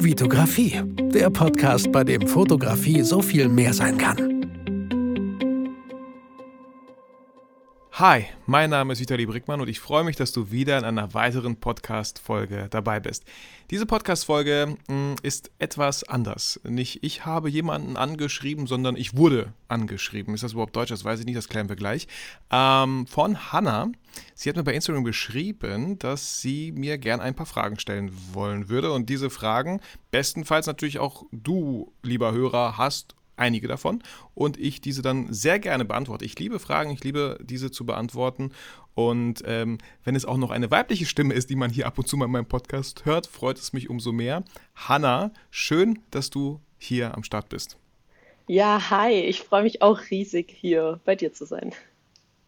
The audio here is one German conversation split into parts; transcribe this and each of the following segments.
Vitografie, der Podcast, bei dem Fotografie so viel mehr sein kann. Hi, mein Name ist Vitali Brickmann und ich freue mich, dass du wieder in einer weiteren Podcast-Folge dabei bist. Diese Podcast-Folge hm, ist etwas anders. Nicht ich habe jemanden angeschrieben, sondern ich wurde angeschrieben. Ist das überhaupt Deutsch? Das weiß ich nicht, das klären wir gleich. Ähm, von Hannah. Sie hat mir bei Instagram geschrieben, dass sie mir gern ein paar Fragen stellen wollen würde. Und diese Fragen, bestenfalls natürlich auch du, lieber Hörer, hast einige davon und ich diese dann sehr gerne beantworte. Ich liebe Fragen, ich liebe diese zu beantworten und ähm, wenn es auch noch eine weibliche Stimme ist, die man hier ab und zu mal in meinem Podcast hört, freut es mich umso mehr. Hanna, schön, dass du hier am Start bist. Ja, hi, ich freue mich auch riesig hier bei dir zu sein.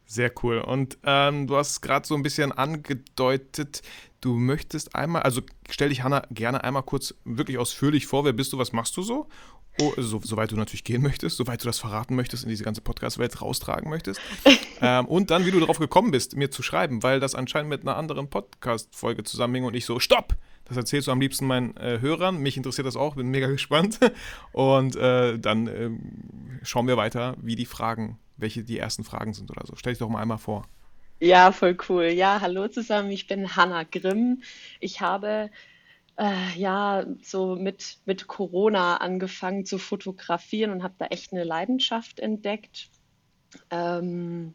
Sehr cool. Und ähm, du hast gerade so ein bisschen angedeutet, du möchtest einmal, also stell dich Hanna gerne einmal kurz wirklich ausführlich vor, wer bist du, was machst du so? Oh, so, soweit du natürlich gehen möchtest, soweit du das verraten möchtest, in diese ganze Podcast-Welt raustragen möchtest. ähm, und dann, wie du darauf gekommen bist, mir zu schreiben, weil das anscheinend mit einer anderen Podcast-Folge zusammenhing und ich so, stopp! Das erzählst du am liebsten meinen äh, Hörern. Mich interessiert das auch, bin mega gespannt. Und äh, dann äh, schauen wir weiter, wie die Fragen, welche die ersten Fragen sind oder so. Stell dich doch mal einmal vor. Ja, voll cool. Ja, hallo zusammen, ich bin Hanna Grimm. Ich habe äh, ja, so mit, mit Corona angefangen zu fotografieren und habe da echt eine Leidenschaft entdeckt. Ähm,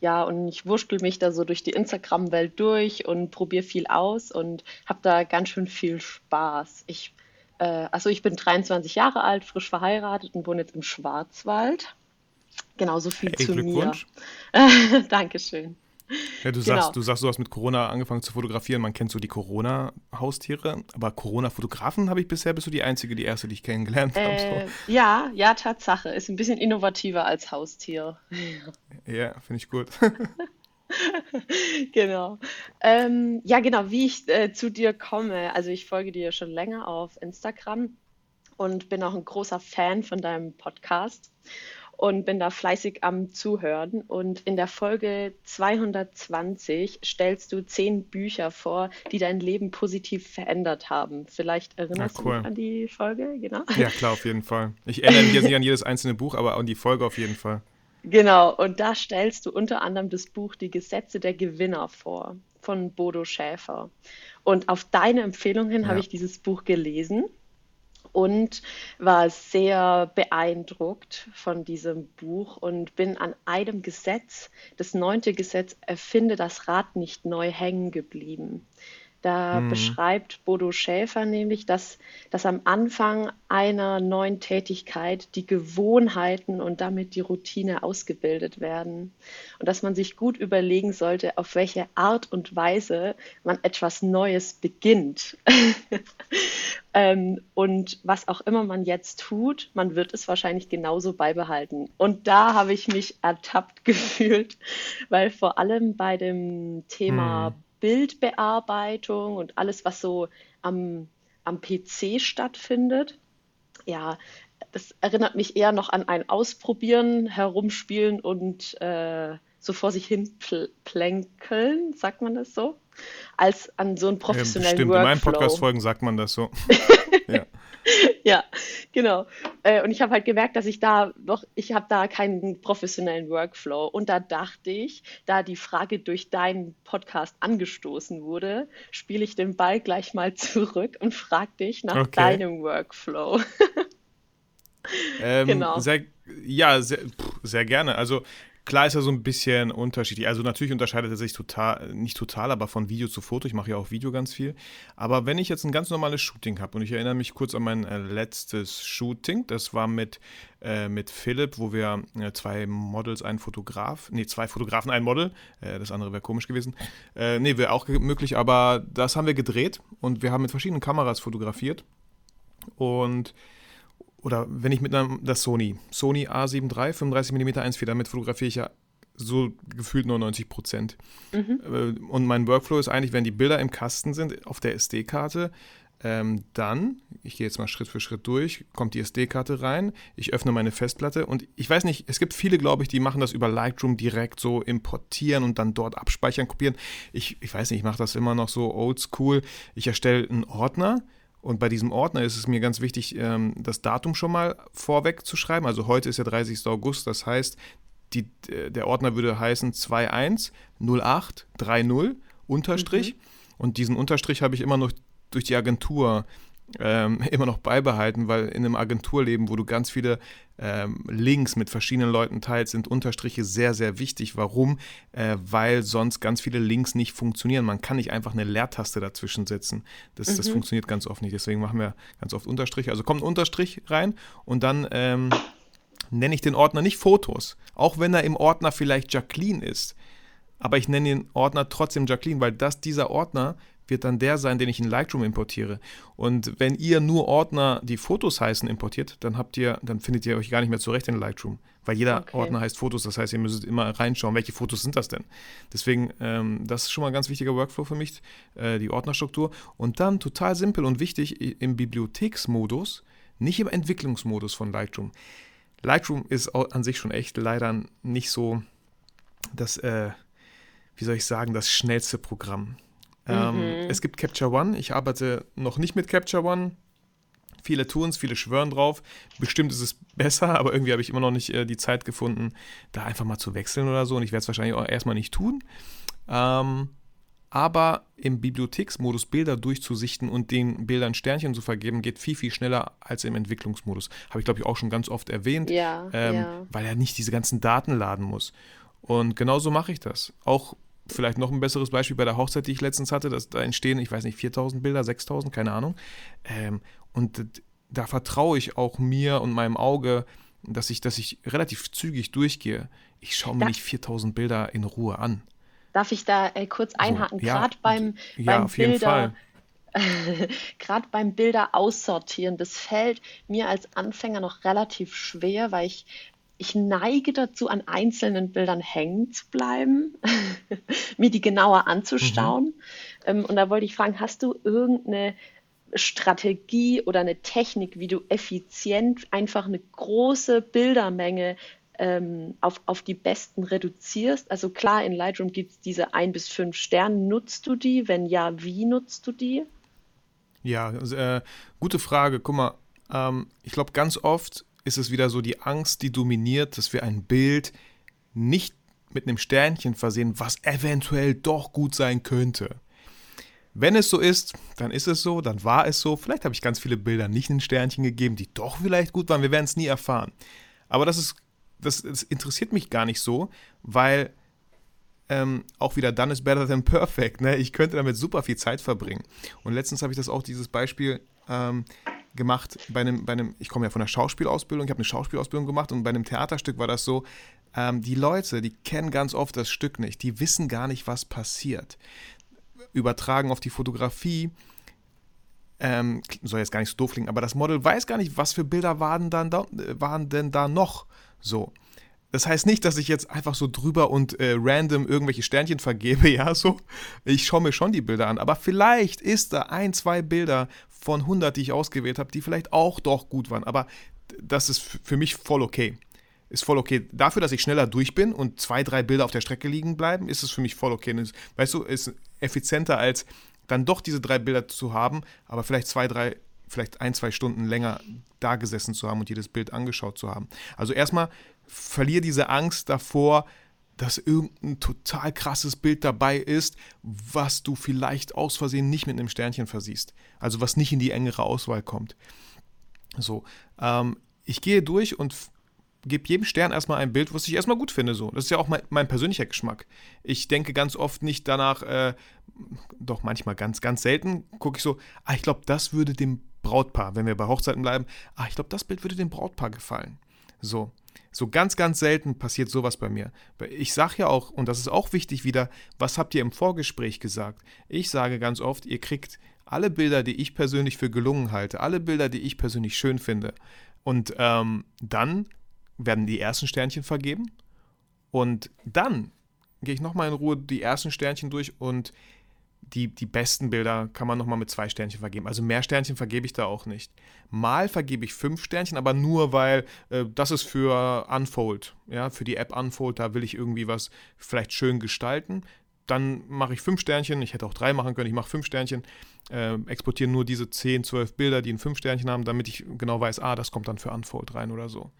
ja, und ich wurschtel mich da so durch die Instagram-Welt durch und probiere viel aus und habe da ganz schön viel Spaß. Ich, äh, also ich bin 23 Jahre alt, frisch verheiratet und wohne jetzt im Schwarzwald. Genauso viel hey, zu mir. Dankeschön. Ja, du, genau. sagst, du sagst, du hast mit Corona angefangen zu fotografieren. Man kennt so die Corona-Haustiere, aber Corona-Fotografen habe ich bisher, bist du die Einzige, die erste, die ich kennengelernt äh, habe. So. Ja, ja, Tatsache. Ist ein bisschen innovativer als Haustier. Ja, finde ich gut. genau. Ähm, ja, genau, wie ich äh, zu dir komme. Also ich folge dir schon länger auf Instagram und bin auch ein großer Fan von deinem Podcast und bin da fleißig am Zuhören. Und in der Folge 220 stellst du zehn Bücher vor, die dein Leben positiv verändert haben. Vielleicht erinnerst ja, cool. du dich an die Folge, genau? Ja, klar, auf jeden Fall. Ich erinnere mich jetzt nicht an jedes einzelne Buch, aber an die Folge auf jeden Fall. Genau, und da stellst du unter anderem das Buch Die Gesetze der Gewinner vor von Bodo Schäfer. Und auf deine Empfehlung hin ja. habe ich dieses Buch gelesen und war sehr beeindruckt von diesem Buch und bin an einem Gesetz, das neunte Gesetz, erfinde das Rad nicht neu hängen geblieben. Da mhm. beschreibt Bodo Schäfer nämlich, dass, dass am Anfang einer neuen Tätigkeit die Gewohnheiten und damit die Routine ausgebildet werden. Und dass man sich gut überlegen sollte, auf welche Art und Weise man etwas Neues beginnt. ähm, und was auch immer man jetzt tut, man wird es wahrscheinlich genauso beibehalten. Und da habe ich mich ertappt gefühlt, weil vor allem bei dem Thema mhm Bildbearbeitung und alles, was so am, am PC stattfindet. Ja, das erinnert mich eher noch an ein Ausprobieren, Herumspielen und äh, so vor sich hin pl plänkeln, sagt man das so, als an so einen professionellen ja, Stimmt, Workflow. in meinen Podcast-Folgen sagt man das so. ja. ja, genau. Äh, und ich habe halt gemerkt, dass ich da noch, ich habe da keinen professionellen Workflow. Und da dachte ich, da die Frage durch deinen Podcast angestoßen wurde, spiele ich den Ball gleich mal zurück und frage dich nach okay. deinem Workflow. ähm, genau. Sehr, ja, sehr, sehr gerne. Also Klar ist er so ein bisschen unterschiedlich. Also natürlich unterscheidet er sich total, nicht total, aber von Video zu Foto. Ich mache ja auch Video ganz viel. Aber wenn ich jetzt ein ganz normales Shooting habe und ich erinnere mich kurz an mein äh, letztes Shooting, das war mit, äh, mit Philipp, wo wir äh, zwei Models, einen Fotograf, nee, zwei Fotografen, ein Model, äh, das andere wäre komisch gewesen. Äh, nee, wäre auch möglich, aber das haben wir gedreht und wir haben mit verschiedenen Kameras fotografiert. Und oder wenn ich mit einem, das Sony, Sony A7 III, 35 mm 1.4, damit fotografiere ich ja so gefühlt nur 90 Prozent. Mhm. Äh, und mein Workflow ist eigentlich, wenn die Bilder im Kasten sind auf der SD-Karte, ähm, dann, ich gehe jetzt mal Schritt für Schritt durch, kommt die SD-Karte rein, ich öffne meine Festplatte und ich weiß nicht, es gibt viele, glaube ich, die machen das über Lightroom direkt so importieren und dann dort abspeichern, kopieren. Ich, ich weiß nicht, ich mache das immer noch so oldschool. Ich erstelle einen Ordner, Und bei diesem Ordner ist es mir ganz wichtig, ähm, das Datum schon mal vorweg zu schreiben. Also heute ist der 30. August, das heißt, die, äh, der Ordner würde heißen 210830 Unterstrich. Mhm. Und diesen Unterstrich habe ich immer noch durch die Agentur ähm, immer noch beibehalten, weil in einem Agenturleben, wo du ganz viele ähm, Links mit verschiedenen Leuten teilst, sind Unterstriche sehr, sehr wichtig. Warum? Äh, weil sonst ganz viele Links nicht funktionieren. Man kann nicht einfach eine Leertaste dazwischen setzen. Das, mhm. das funktioniert ganz oft nicht. Deswegen machen wir ganz oft Unterstriche. Also kommt ein Unterstrich rein und dann ähm, nenne ich den Ordner nicht Fotos. Auch wenn er im Ordner vielleicht Jacqueline ist. Aber ich nenne den Ordner trotzdem Jacqueline, weil das dieser Ordner wird dann der sein, den ich in Lightroom importiere. Und wenn ihr nur Ordner, die Fotos heißen, importiert, dann habt ihr, dann findet ihr euch gar nicht mehr zurecht in Lightroom. Weil jeder okay. Ordner heißt Fotos, das heißt, ihr müsst immer reinschauen, welche Fotos sind das denn. Deswegen, ähm, das ist schon mal ein ganz wichtiger Workflow für mich, äh, die Ordnerstruktur. Und dann total simpel und wichtig im Bibliotheksmodus, nicht im Entwicklungsmodus von Lightroom. Lightroom ist an sich schon echt leider nicht so das, äh, wie soll ich sagen, das schnellste Programm. Ähm, mhm. Es gibt Capture One. Ich arbeite noch nicht mit Capture One. Viele tun es, viele schwören drauf. Bestimmt ist es besser, aber irgendwie habe ich immer noch nicht äh, die Zeit gefunden, da einfach mal zu wechseln oder so. Und ich werde es wahrscheinlich auch erstmal nicht tun. Ähm, aber im Bibliotheksmodus Bilder durchzusichten und den Bildern Sternchen zu vergeben, geht viel, viel schneller als im Entwicklungsmodus. Habe ich, glaube ich, auch schon ganz oft erwähnt, ja, ähm, ja. weil er nicht diese ganzen Daten laden muss. Und genauso mache ich das. Auch vielleicht noch ein besseres Beispiel bei der Hochzeit, die ich letztens hatte, dass da entstehen, ich weiß nicht, 4000 Bilder, 6000, keine Ahnung. Ähm, und da vertraue ich auch mir und meinem Auge, dass ich, dass ich relativ zügig durchgehe. Ich schaue mir da, nicht 4000 Bilder in Ruhe an. Darf ich da äh, kurz einhaken? So, ja, Gerade beim, ja, auf jeden Bilder, Gerade beim Bilder aussortieren, das fällt mir als Anfänger noch relativ schwer, weil ich ich neige dazu, an einzelnen Bildern hängen zu bleiben, mir die genauer anzuschauen. Mhm. Ähm, und da wollte ich fragen, hast du irgendeine Strategie oder eine Technik, wie du effizient einfach eine große Bildermenge ähm, auf, auf die besten reduzierst? Also klar, in Lightroom gibt es diese ein bis fünf Sterne. Nutzt du die? Wenn ja, wie nutzt du die? Ja, äh, gute Frage. Guck mal, ähm, ich glaube, ganz oft ist es wieder so die Angst, die dominiert, dass wir ein Bild nicht mit einem Sternchen versehen, was eventuell doch gut sein könnte. Wenn es so ist, dann ist es so, dann war es so. Vielleicht habe ich ganz viele Bilder nicht ein Sternchen gegeben, die doch vielleicht gut waren. Wir werden es nie erfahren. Aber das ist, das, das interessiert mich gar nicht so, weil ähm, auch wieder done is better than perfect. Ne? Ich könnte damit super viel Zeit verbringen. Und letztens habe ich das auch, dieses Beispiel, ähm, gemacht bei einem, bei einem ich komme ja von der Schauspielausbildung, ich habe eine Schauspielausbildung gemacht und bei einem Theaterstück war das so, ähm, die Leute, die kennen ganz oft das Stück nicht, die wissen gar nicht, was passiert. Übertragen auf die Fotografie, ähm, soll jetzt gar nicht so doof klingen, aber das Model weiß gar nicht, was für Bilder waren, dann da, waren denn da noch so. Das heißt nicht, dass ich jetzt einfach so drüber und äh, random irgendwelche Sternchen vergebe, ja, so. Ich schaue mir schon die Bilder an, aber vielleicht ist da ein, zwei Bilder von 100, die ich ausgewählt habe, die vielleicht auch doch gut waren, aber das ist für mich voll okay. Ist voll okay. Dafür, dass ich schneller durch bin und zwei, drei Bilder auf der Strecke liegen bleiben, ist es für mich voll okay. weißt du, ist effizienter als dann doch diese drei Bilder zu haben, aber vielleicht zwei, drei, vielleicht ein, zwei Stunden länger da gesessen zu haben und jedes Bild angeschaut zu haben. Also erstmal verliere diese Angst davor, dass irgendein total krasses Bild dabei ist, was du vielleicht aus Versehen nicht mit einem Sternchen versiehst. Also was nicht in die engere Auswahl kommt. So, ähm, ich gehe durch und gebe jedem Stern erstmal ein Bild, was ich erstmal gut finde. So. Das ist ja auch mein, mein persönlicher Geschmack. Ich denke ganz oft nicht danach, äh, doch manchmal ganz, ganz selten, gucke ich so, ah, ich glaube, das würde dem Brautpaar, wenn wir bei Hochzeiten bleiben, ah, ich glaube, das Bild würde dem Brautpaar gefallen. So. So ganz, ganz selten passiert sowas bei mir. Ich sage ja auch, und das ist auch wichtig wieder, was habt ihr im Vorgespräch gesagt? Ich sage ganz oft, ihr kriegt alle Bilder, die ich persönlich für gelungen halte, alle Bilder, die ich persönlich schön finde. Und ähm, dann werden die ersten Sternchen vergeben. Und dann gehe ich nochmal in Ruhe die ersten Sternchen durch und die, die besten Bilder kann man nochmal mit zwei Sternchen vergeben. Also mehr Sternchen vergebe ich da auch nicht. Mal vergebe ich fünf Sternchen, aber nur weil äh, das ist für Unfold, ja, für die App Unfold, da will ich irgendwie was vielleicht schön gestalten. dann mache ich fünf Sternchen, ich hätte auch drei machen können, ich mache fünf Sternchen, äh, exportiere nur diese 10, 12 Bilder, die ein fünf Sternchen haben, damit ich genau weiß, ah, das kommt dann für Unfold rein oder so.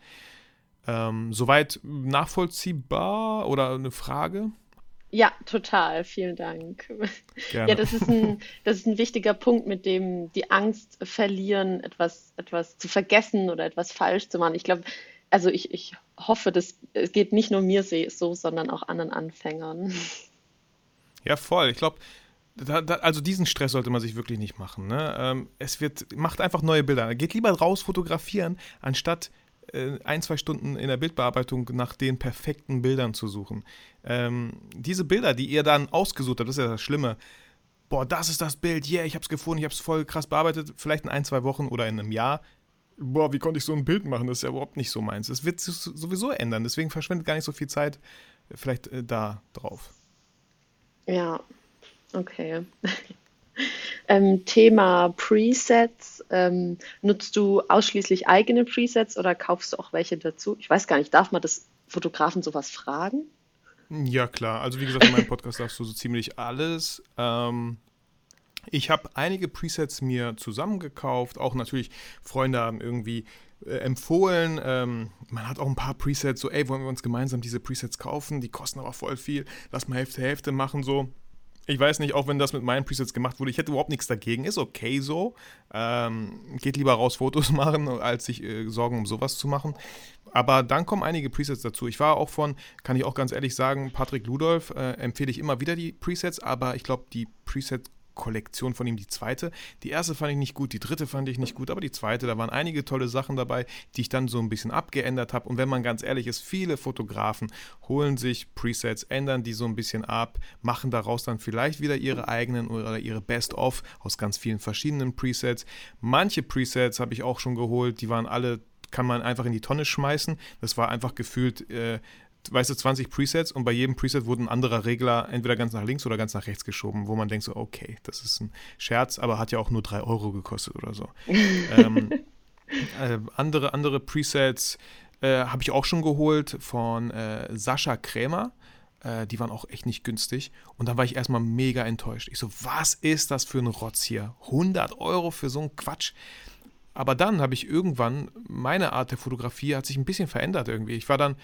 Ähm, soweit nachvollziehbar oder eine Frage? Ja, total. Vielen Dank. Gerne. Ja, das ist, ein, das ist ein wichtiger Punkt, mit dem die Angst verlieren, etwas, etwas zu vergessen oder etwas falsch zu machen. Ich glaube, also ich, ich hoffe, dass es geht nicht nur mir so, sondern auch anderen Anfängern. Ja, voll. Ich glaube, da, da, also diesen Stress sollte man sich wirklich nicht machen. Ne? Ähm, es wird, macht einfach neue Bilder. Geht lieber raus fotografieren, anstatt ein, zwei Stunden in der Bildbearbeitung nach den perfekten Bildern zu suchen. Ähm, diese Bilder, die ihr dann ausgesucht habt, das ist ja das Schlimme. Boah, das ist das Bild, yeah, ich hab's gefunden, ich hab's voll krass bearbeitet, vielleicht in ein, zwei Wochen oder in einem Jahr. Boah, wie konnte ich so ein Bild machen? Das ist ja überhaupt nicht so meins. Es wird sich sowieso ändern, deswegen verschwendet gar nicht so viel Zeit äh, vielleicht äh, da drauf. Ja, okay. ähm, Thema Presets. Ähm, nutzt du ausschließlich eigene Presets oder kaufst du auch welche dazu? Ich weiß gar nicht, darf man das Fotografen sowas fragen? Ja, klar. Also wie gesagt, in meinem Podcast darfst du so ziemlich alles. Ähm, ich habe einige Presets mir zusammengekauft. Auch natürlich Freunde haben irgendwie äh, empfohlen. Ähm, man hat auch ein paar Presets, so, ey, wollen wir uns gemeinsam diese Presets kaufen? Die kosten aber voll viel. Lass mal Hälfte, Hälfte machen, so. Ich weiß nicht, auch wenn das mit meinen Presets gemacht wurde, ich hätte überhaupt nichts dagegen. Ist okay so. Ähm, geht lieber raus Fotos machen, als sich äh, Sorgen um sowas zu machen. Aber dann kommen einige Presets dazu. Ich war auch von, kann ich auch ganz ehrlich sagen, Patrick Ludolf äh, empfehle ich immer wieder die Presets, aber ich glaube, die Preset Kollektion von ihm, die zweite. Die erste fand ich nicht gut, die dritte fand ich nicht gut, aber die zweite, da waren einige tolle Sachen dabei, die ich dann so ein bisschen abgeändert habe. Und wenn man ganz ehrlich ist, viele Fotografen holen sich Presets, ändern die so ein bisschen ab, machen daraus dann vielleicht wieder ihre eigenen oder ihre Best-of aus ganz vielen verschiedenen Presets. Manche Presets habe ich auch schon geholt, die waren alle kann man einfach in die Tonne schmeißen. Das war einfach gefühlt äh, weißt du, 20 Presets und bei jedem Preset wurde ein anderer Regler entweder ganz nach links oder ganz nach rechts geschoben, wo man denkt so, okay, das ist ein Scherz, aber hat ja auch nur 3 Euro gekostet oder so. ähm, äh, andere, andere Presets äh, habe ich auch schon geholt von äh, Sascha Krämer. Äh, die waren auch echt nicht günstig. Und dann war ich erstmal mega enttäuscht. Ich so, was ist das für ein Rotz hier? 100 Euro für so einen Quatsch. Aber dann habe ich irgendwann, meine Art der Fotografie hat sich ein bisschen verändert irgendwie. Ich war dann,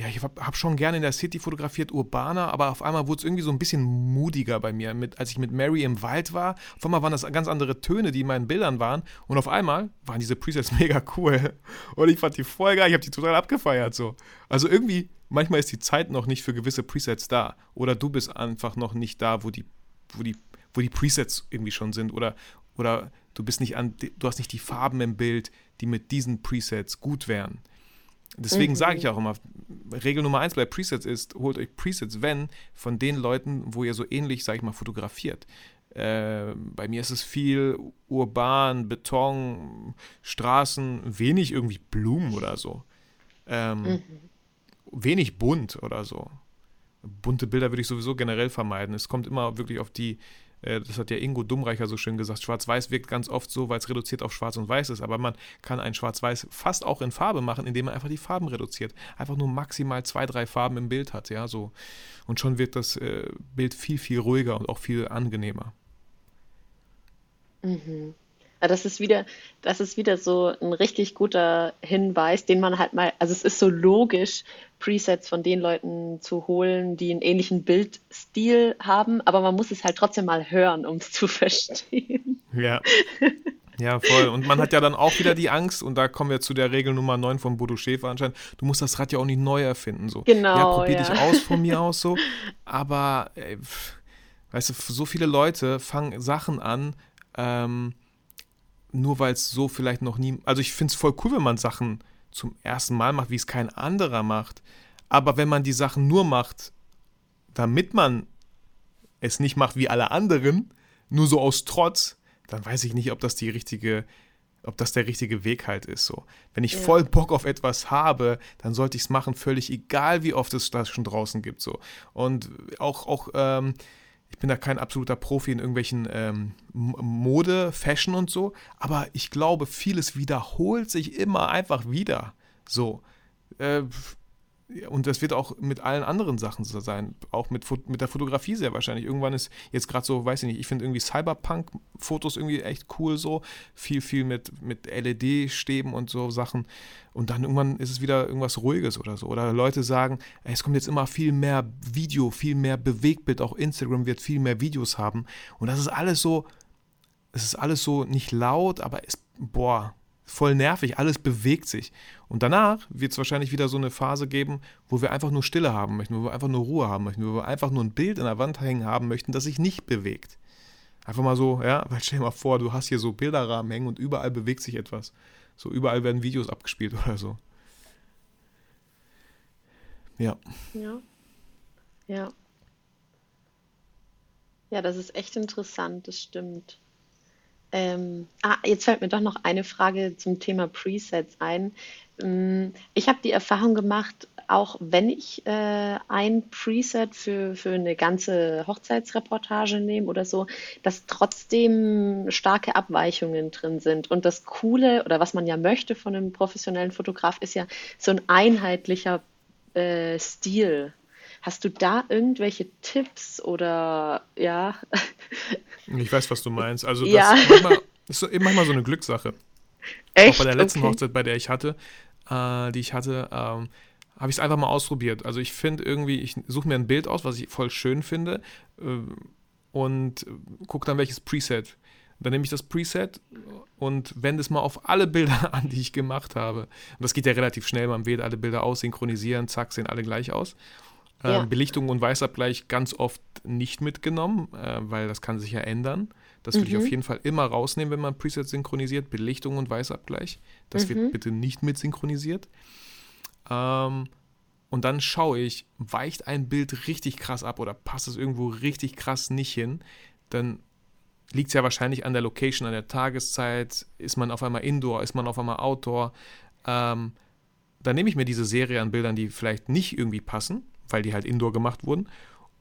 ja, ich habe hab schon gerne in der City fotografiert, urbaner, aber auf einmal wurde es irgendwie so ein bisschen mutiger bei mir. Mit, als ich mit Mary im Wald war, auf einmal waren das ganz andere Töne, die in meinen Bildern waren. Und auf einmal waren diese Presets mega cool. Und ich fand die voll geil, ich habe die total abgefeiert. So. Also irgendwie, manchmal ist die Zeit noch nicht für gewisse Presets da. Oder du bist einfach noch nicht da, wo die, wo die, wo die Presets irgendwie schon sind. Oder, oder du bist nicht an, du hast nicht die Farben im Bild, die mit diesen Presets gut wären. Deswegen mhm. sage ich auch immer, Regel Nummer eins bei Presets ist, holt euch Presets, wenn, von den Leuten, wo ihr so ähnlich, sage ich mal, fotografiert. Äh, bei mir ist es viel urban, Beton, Straßen, wenig irgendwie Blumen oder so. Ähm, mhm. Wenig bunt oder so. Bunte Bilder würde ich sowieso generell vermeiden. Es kommt immer wirklich auf die das hat ja Ingo Dummreicher so schön gesagt, Schwarz-Weiß wirkt ganz oft so, weil es reduziert auf Schwarz und Weiß ist, aber man kann ein Schwarz-Weiß fast auch in Farbe machen, indem man einfach die Farben reduziert. Einfach nur maximal zwei, drei Farben im Bild hat, ja, so. Und schon wird das äh, Bild viel, viel ruhiger und auch viel angenehmer. Mhm. Das ist wieder, das ist wieder so ein richtig guter Hinweis, den man halt mal, also es ist so logisch, Presets von den Leuten zu holen, die einen ähnlichen Bildstil haben, aber man muss es halt trotzdem mal hören, um es zu verstehen. Ja. Ja, voll. Und man hat ja dann auch wieder die Angst, und da kommen wir zu der Regel Nummer 9 von Bodo Schäfer anscheinend, du musst das Rad ja auch nicht neu erfinden. So. Genau. Ja, probier ja. dich aus von mir aus so. Aber, ey, weißt du, so viele Leute fangen Sachen an, ähm, nur weil es so vielleicht noch nie. Also ich finde es voll cool, wenn man Sachen zum ersten Mal macht, wie es kein anderer macht. Aber wenn man die Sachen nur macht, damit man es nicht macht wie alle anderen, nur so aus Trotz, dann weiß ich nicht, ob das die richtige, ob das der richtige Weg halt ist. So. Wenn ich ja. voll Bock auf etwas habe, dann sollte ich es machen, völlig egal, wie oft es das schon draußen gibt. So. Und auch, auch ähm, ich bin da kein absoluter Profi in irgendwelchen ähm, Mode, Fashion und so, aber ich glaube, vieles wiederholt sich immer einfach wieder. So. Äh, und das wird auch mit allen anderen Sachen so sein. Auch mit, mit der Fotografie sehr wahrscheinlich. Irgendwann ist jetzt gerade so, weiß ich nicht, ich finde irgendwie Cyberpunk-Fotos irgendwie echt cool so. Viel, viel mit, mit LED-Stäben und so Sachen. Und dann irgendwann ist es wieder irgendwas Ruhiges oder so. Oder Leute sagen, ey, es kommt jetzt immer viel mehr Video, viel mehr Bewegtbild. Auch Instagram wird viel mehr Videos haben. Und das ist alles so, es ist alles so nicht laut, aber es, boah, voll nervig, alles bewegt sich. Und danach wird es wahrscheinlich wieder so eine Phase geben, wo wir einfach nur Stille haben möchten, wo wir einfach nur Ruhe haben möchten, wo wir einfach nur ein Bild in der Wand hängen haben möchten, das sich nicht bewegt. Einfach mal so, ja, weil stell dir mal vor, du hast hier so Bilderrahmen hängen und überall bewegt sich etwas. So überall werden Videos abgespielt oder so. Ja. Ja. Ja. Ja, das ist echt interessant, das stimmt. Ähm, ah, jetzt fällt mir doch noch eine Frage zum Thema Presets ein. Ähm, ich habe die Erfahrung gemacht, auch wenn ich äh, ein Preset für, für eine ganze Hochzeitsreportage nehme oder so, dass trotzdem starke Abweichungen drin sind. Und das Coole oder was man ja möchte von einem professionellen Fotograf ist ja so ein einheitlicher äh, Stil. Hast du da irgendwelche Tipps oder ja? Ich weiß, was du meinst. Also das ja. manchmal, ist manchmal so eine Glückssache. Echt? Auch bei der letzten okay. Hochzeit, bei der ich hatte, äh, die ich hatte, ähm, habe ich es einfach mal ausprobiert. Also ich finde irgendwie, ich suche mir ein Bild aus, was ich voll schön finde äh, und gucke dann welches Preset. Dann nehme ich das Preset und wende es mal auf alle Bilder an, die ich gemacht habe. Und das geht ja relativ schnell, man wählt alle Bilder aus, synchronisieren, zack, sehen alle gleich aus. Ja. Ähm, Belichtung und Weißabgleich ganz oft nicht mitgenommen, äh, weil das kann sich ja ändern. Das würde mhm. ich auf jeden Fall immer rausnehmen, wenn man Preset synchronisiert. Belichtung und Weißabgleich. Das mhm. wird bitte nicht mit synchronisiert. Ähm, und dann schaue ich, weicht ein Bild richtig krass ab oder passt es irgendwo richtig krass nicht hin, dann liegt es ja wahrscheinlich an der Location, an der Tageszeit. Ist man auf einmal Indoor, ist man auf einmal Outdoor? Ähm, dann nehme ich mir diese Serie an Bildern, die vielleicht nicht irgendwie passen weil die halt indoor gemacht wurden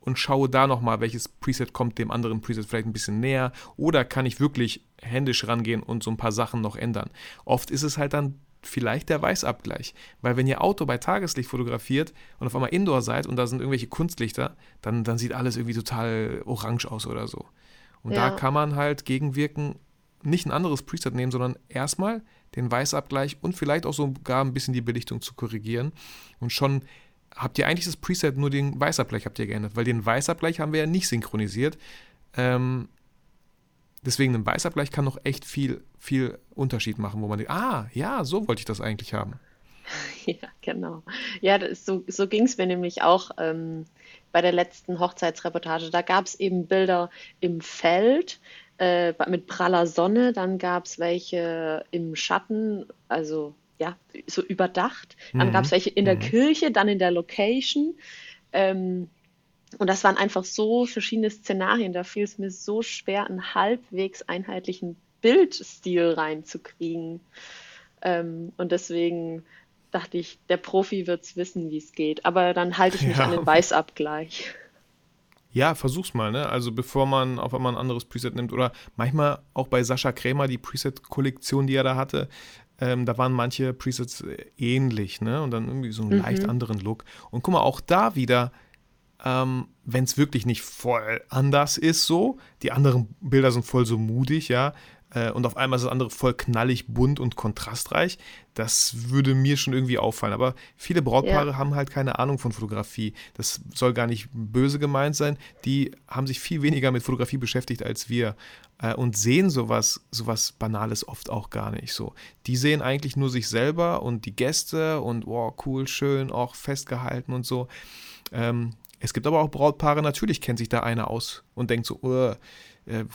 und schaue da nochmal, welches Preset kommt dem anderen Preset vielleicht ein bisschen näher oder kann ich wirklich händisch rangehen und so ein paar Sachen noch ändern. Oft ist es halt dann vielleicht der Weißabgleich, weil wenn ihr Auto bei Tageslicht fotografiert und auf einmal Indoor seid und da sind irgendwelche Kunstlichter, dann, dann sieht alles irgendwie total orange aus oder so. Und ja. da kann man halt gegenwirken, nicht ein anderes Preset nehmen, sondern erstmal den Weißabgleich und vielleicht auch sogar ein bisschen die Belichtung zu korrigieren und schon habt ihr eigentlich das Preset nur den Weißabgleich habt ihr geändert, weil den Weißabgleich haben wir ja nicht synchronisiert. Ähm, deswegen ein Weißabgleich kann noch echt viel, viel Unterschied machen, wo man denkt, ah, ja, so wollte ich das eigentlich haben. Ja, genau. Ja, das, so, so ging es mir nämlich auch ähm, bei der letzten Hochzeitsreportage. Da gab es eben Bilder im Feld äh, mit praller Sonne, dann gab es welche im Schatten, also ja, so überdacht. Dann mhm. gab es welche in der mhm. Kirche, dann in der Location. Ähm, und das waren einfach so verschiedene Szenarien. Da fiel es mir so schwer, einen halbwegs einheitlichen Bildstil reinzukriegen. Ähm, und deswegen dachte ich, der Profi wird es wissen, wie es geht. Aber dann halte ich mich ja. an den Weißabgleich. Ja, versuch's mal, ne? Also bevor man auf einmal ein anderes Preset nimmt. Oder manchmal auch bei Sascha Krämer, die Preset-Kollektion, die er da hatte, ähm, da waren manche Presets äh, ähnlich, ne? Und dann irgendwie so einen mhm. leicht anderen Look. Und guck mal, auch da wieder, ähm, wenn es wirklich nicht voll anders ist, so, die anderen Bilder sind voll so mutig, ja, äh, und auf einmal ist das andere voll knallig, bunt und kontrastreich, das würde mir schon irgendwie auffallen. Aber viele Brautpaare ja. haben halt keine Ahnung von Fotografie. Das soll gar nicht böse gemeint sein. Die haben sich viel weniger mit Fotografie beschäftigt als wir äh, und sehen sowas, sowas Banales oft auch gar nicht so. Die sehen eigentlich nur sich selber und die Gäste und wow, cool, schön, auch festgehalten und so. Ähm, es gibt aber auch Brautpaare, natürlich kennt sich da einer aus und denkt so, uh, äh,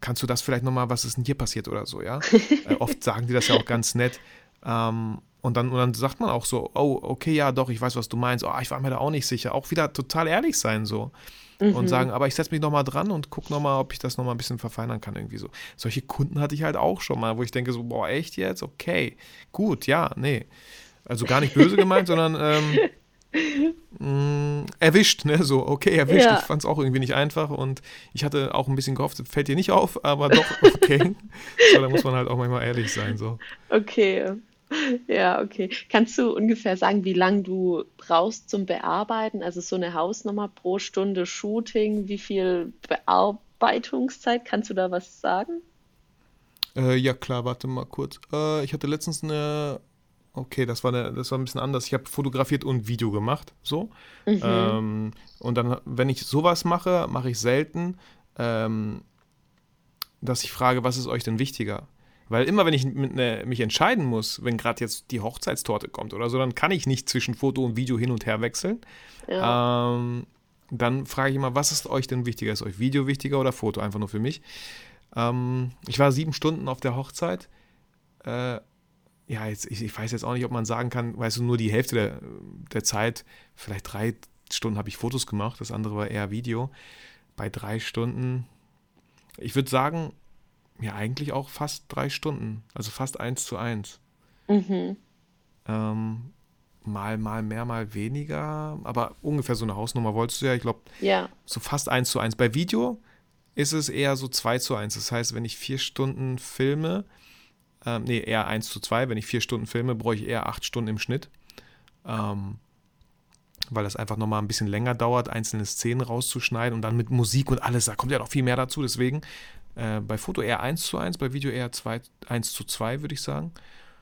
kannst du das vielleicht nochmal, was ist denn hier passiert oder so, ja? äh, oft sagen die das ja auch ganz nett. Ähm, und dann, und dann sagt man auch so, oh, okay, ja, doch, ich weiß, was du meinst. Oh, ich war mir da auch nicht sicher. Auch wieder total ehrlich sein so. Mhm. Und sagen, aber ich setze mich nochmal dran und gucke nochmal, ob ich das nochmal ein bisschen verfeinern kann irgendwie so. Solche Kunden hatte ich halt auch schon mal, wo ich denke so, boah, echt jetzt? Okay, gut, ja, nee. Also gar nicht böse gemeint, sondern ähm, erwischt, ne? So, okay, erwischt. Ja. Ich fand es auch irgendwie nicht einfach und ich hatte auch ein bisschen gehofft, fällt dir nicht auf, aber doch, okay. so, da muss man halt auch manchmal ehrlich sein. So. Okay. Ja, okay. Kannst du ungefähr sagen, wie lange du brauchst zum Bearbeiten? Also so eine Hausnummer pro Stunde Shooting, wie viel Bearbeitungszeit? Kannst du da was sagen? Äh, ja, klar, warte mal kurz. Äh, ich hatte letztens eine. Okay, das war, eine, das war ein bisschen anders. Ich habe fotografiert und Video gemacht, so. Mhm. Ähm, und dann, wenn ich sowas mache, mache ich selten, ähm, dass ich frage, was ist euch denn wichtiger? Weil immer, wenn ich ne, mich entscheiden muss, wenn gerade jetzt die Hochzeitstorte kommt oder so, dann kann ich nicht zwischen Foto und Video hin und her wechseln. Ja. Ähm, dann frage ich immer, was ist euch denn wichtiger? Ist euch Video wichtiger oder Foto? Einfach nur für mich. Ähm, ich war sieben Stunden auf der Hochzeit. Äh, ja, jetzt, ich, ich, weiß jetzt auch nicht, ob man sagen kann, weißt du, nur die Hälfte der, der Zeit, vielleicht drei Stunden habe ich Fotos gemacht, das andere war eher Video. Bei drei Stunden, ich würde sagen, ja, eigentlich auch fast drei Stunden. Also fast eins zu eins. Mhm. Ähm, mal, mal mehr, mal weniger. Aber ungefähr so eine Hausnummer wolltest du ja. Ich glaube, ja. so fast eins zu eins. Bei Video ist es eher so zwei zu eins. Das heißt, wenn ich vier Stunden filme, ähm, nee, eher eins zu zwei. Wenn ich vier Stunden filme, brauche ich eher acht Stunden im Schnitt. Ähm, weil das einfach nochmal ein bisschen länger dauert, einzelne Szenen rauszuschneiden und dann mit Musik und alles. Da kommt ja noch viel mehr dazu. Deswegen äh, bei Foto eher 1 zu 1, bei Video eher 2, 1 zu 2, würde ich sagen.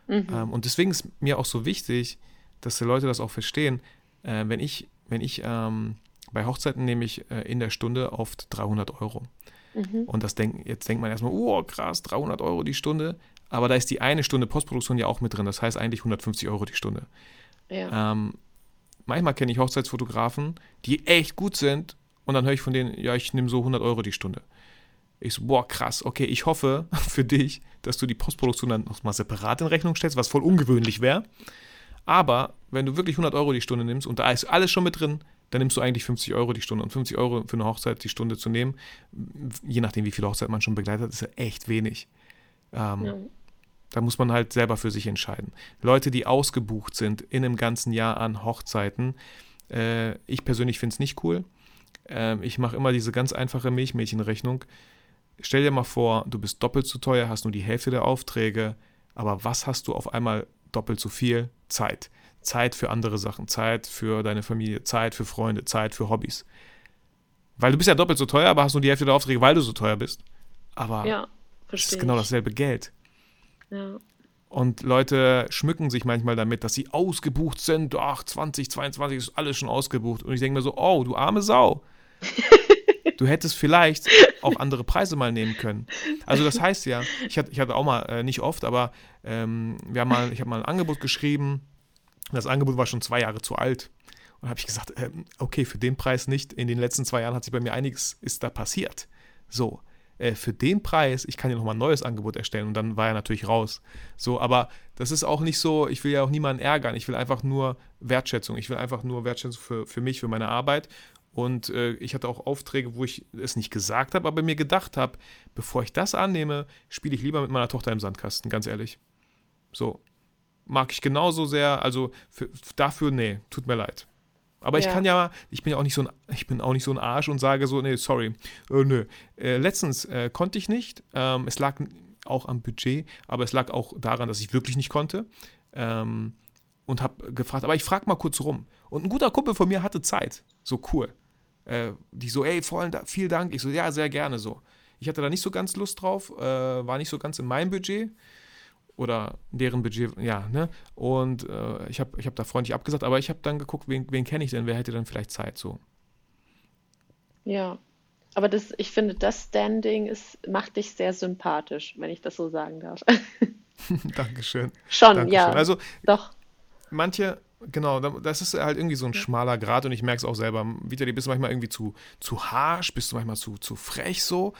Mhm. Ähm, und deswegen ist mir auch so wichtig, dass die Leute das auch verstehen. Äh, wenn ich, wenn ich ähm, bei Hochzeiten nehme ich äh, in der Stunde oft 300 Euro. Mhm. Und das denk, jetzt denkt man erstmal, oh krass, 300 Euro die Stunde. Aber da ist die eine Stunde Postproduktion ja auch mit drin. Das heißt eigentlich 150 Euro die Stunde. Ja. Ähm, manchmal kenne ich Hochzeitsfotografen, die echt gut sind. Und dann höre ich von denen, ja, ich nehme so 100 Euro die Stunde. Ich so, boah, krass, okay, ich hoffe für dich, dass du die Postproduktion dann nochmal separat in Rechnung stellst, was voll ungewöhnlich wäre. Aber wenn du wirklich 100 Euro die Stunde nimmst und da ist alles schon mit drin, dann nimmst du eigentlich 50 Euro die Stunde. Und 50 Euro für eine Hochzeit die Stunde zu nehmen, je nachdem, wie viele Hochzeit man schon begleitet hat, ist ja echt wenig. Ähm, ja. Da muss man halt selber für sich entscheiden. Leute, die ausgebucht sind in einem ganzen Jahr an Hochzeiten, äh, ich persönlich finde es nicht cool. Äh, ich mache immer diese ganz einfache Milchmädchenrechnung. Stell dir mal vor, du bist doppelt so teuer, hast nur die Hälfte der Aufträge, aber was hast du auf einmal doppelt so viel? Zeit. Zeit für andere Sachen, Zeit für deine Familie, Zeit für Freunde, Zeit für Hobbys. Weil du bist ja doppelt so teuer, aber hast nur die Hälfte der Aufträge, weil du so teuer bist. Aber ja, es ist genau dasselbe Geld. Ja. Und Leute schmücken sich manchmal damit, dass sie ausgebucht sind. Ach, 2022 ist alles schon ausgebucht. Und ich denke mir so, oh, du arme Sau. Du hättest vielleicht auch andere Preise mal nehmen können. Also das heißt ja, ich hatte, ich hatte auch mal, äh, nicht oft, aber ähm, wir haben mal, ich habe mal ein Angebot geschrieben. Das Angebot war schon zwei Jahre zu alt. Und habe ich gesagt, äh, okay, für den Preis nicht. In den letzten zwei Jahren hat sich bei mir einiges ist da passiert. So, äh, für den Preis, ich kann dir nochmal ein neues Angebot erstellen. Und dann war er natürlich raus. So, aber das ist auch nicht so, ich will ja auch niemanden ärgern. Ich will einfach nur Wertschätzung. Ich will einfach nur Wertschätzung für, für mich, für meine Arbeit. Und äh, ich hatte auch Aufträge, wo ich es nicht gesagt habe, aber mir gedacht habe, bevor ich das annehme, spiele ich lieber mit meiner Tochter im Sandkasten, ganz ehrlich. So. Mag ich genauso sehr, also für, dafür, nee, tut mir leid. Aber ja. ich kann ja, ich bin ja auch nicht so ein, ich bin auch nicht so ein Arsch und sage so, nee, sorry, äh, nö. Äh, letztens äh, konnte ich nicht. Ähm, es lag auch am Budget, aber es lag auch daran, dass ich wirklich nicht konnte. Ähm, und habe gefragt, aber ich frage mal kurz rum. Und ein guter Kumpel von mir hatte Zeit. So cool. Äh, die so, ey, vollen, vielen Dank. Ich so, ja, sehr gerne so. Ich hatte da nicht so ganz Lust drauf, äh, war nicht so ganz in meinem Budget oder deren Budget, ja, ne? Und äh, ich habe ich hab da freundlich abgesagt, aber ich habe dann geguckt, wen, wen kenne ich denn, wer hätte dann vielleicht Zeit so. Ja, aber das, ich finde, das Standing ist, macht dich sehr sympathisch, wenn ich das so sagen darf. Dankeschön. Schon, Dankeschön. ja. Also, doch. Manche, Genau, das ist halt irgendwie so ein schmaler Grad und ich merke es auch selber. Vitali, bist du manchmal irgendwie zu, zu harsch, bist du manchmal zu, zu frech so.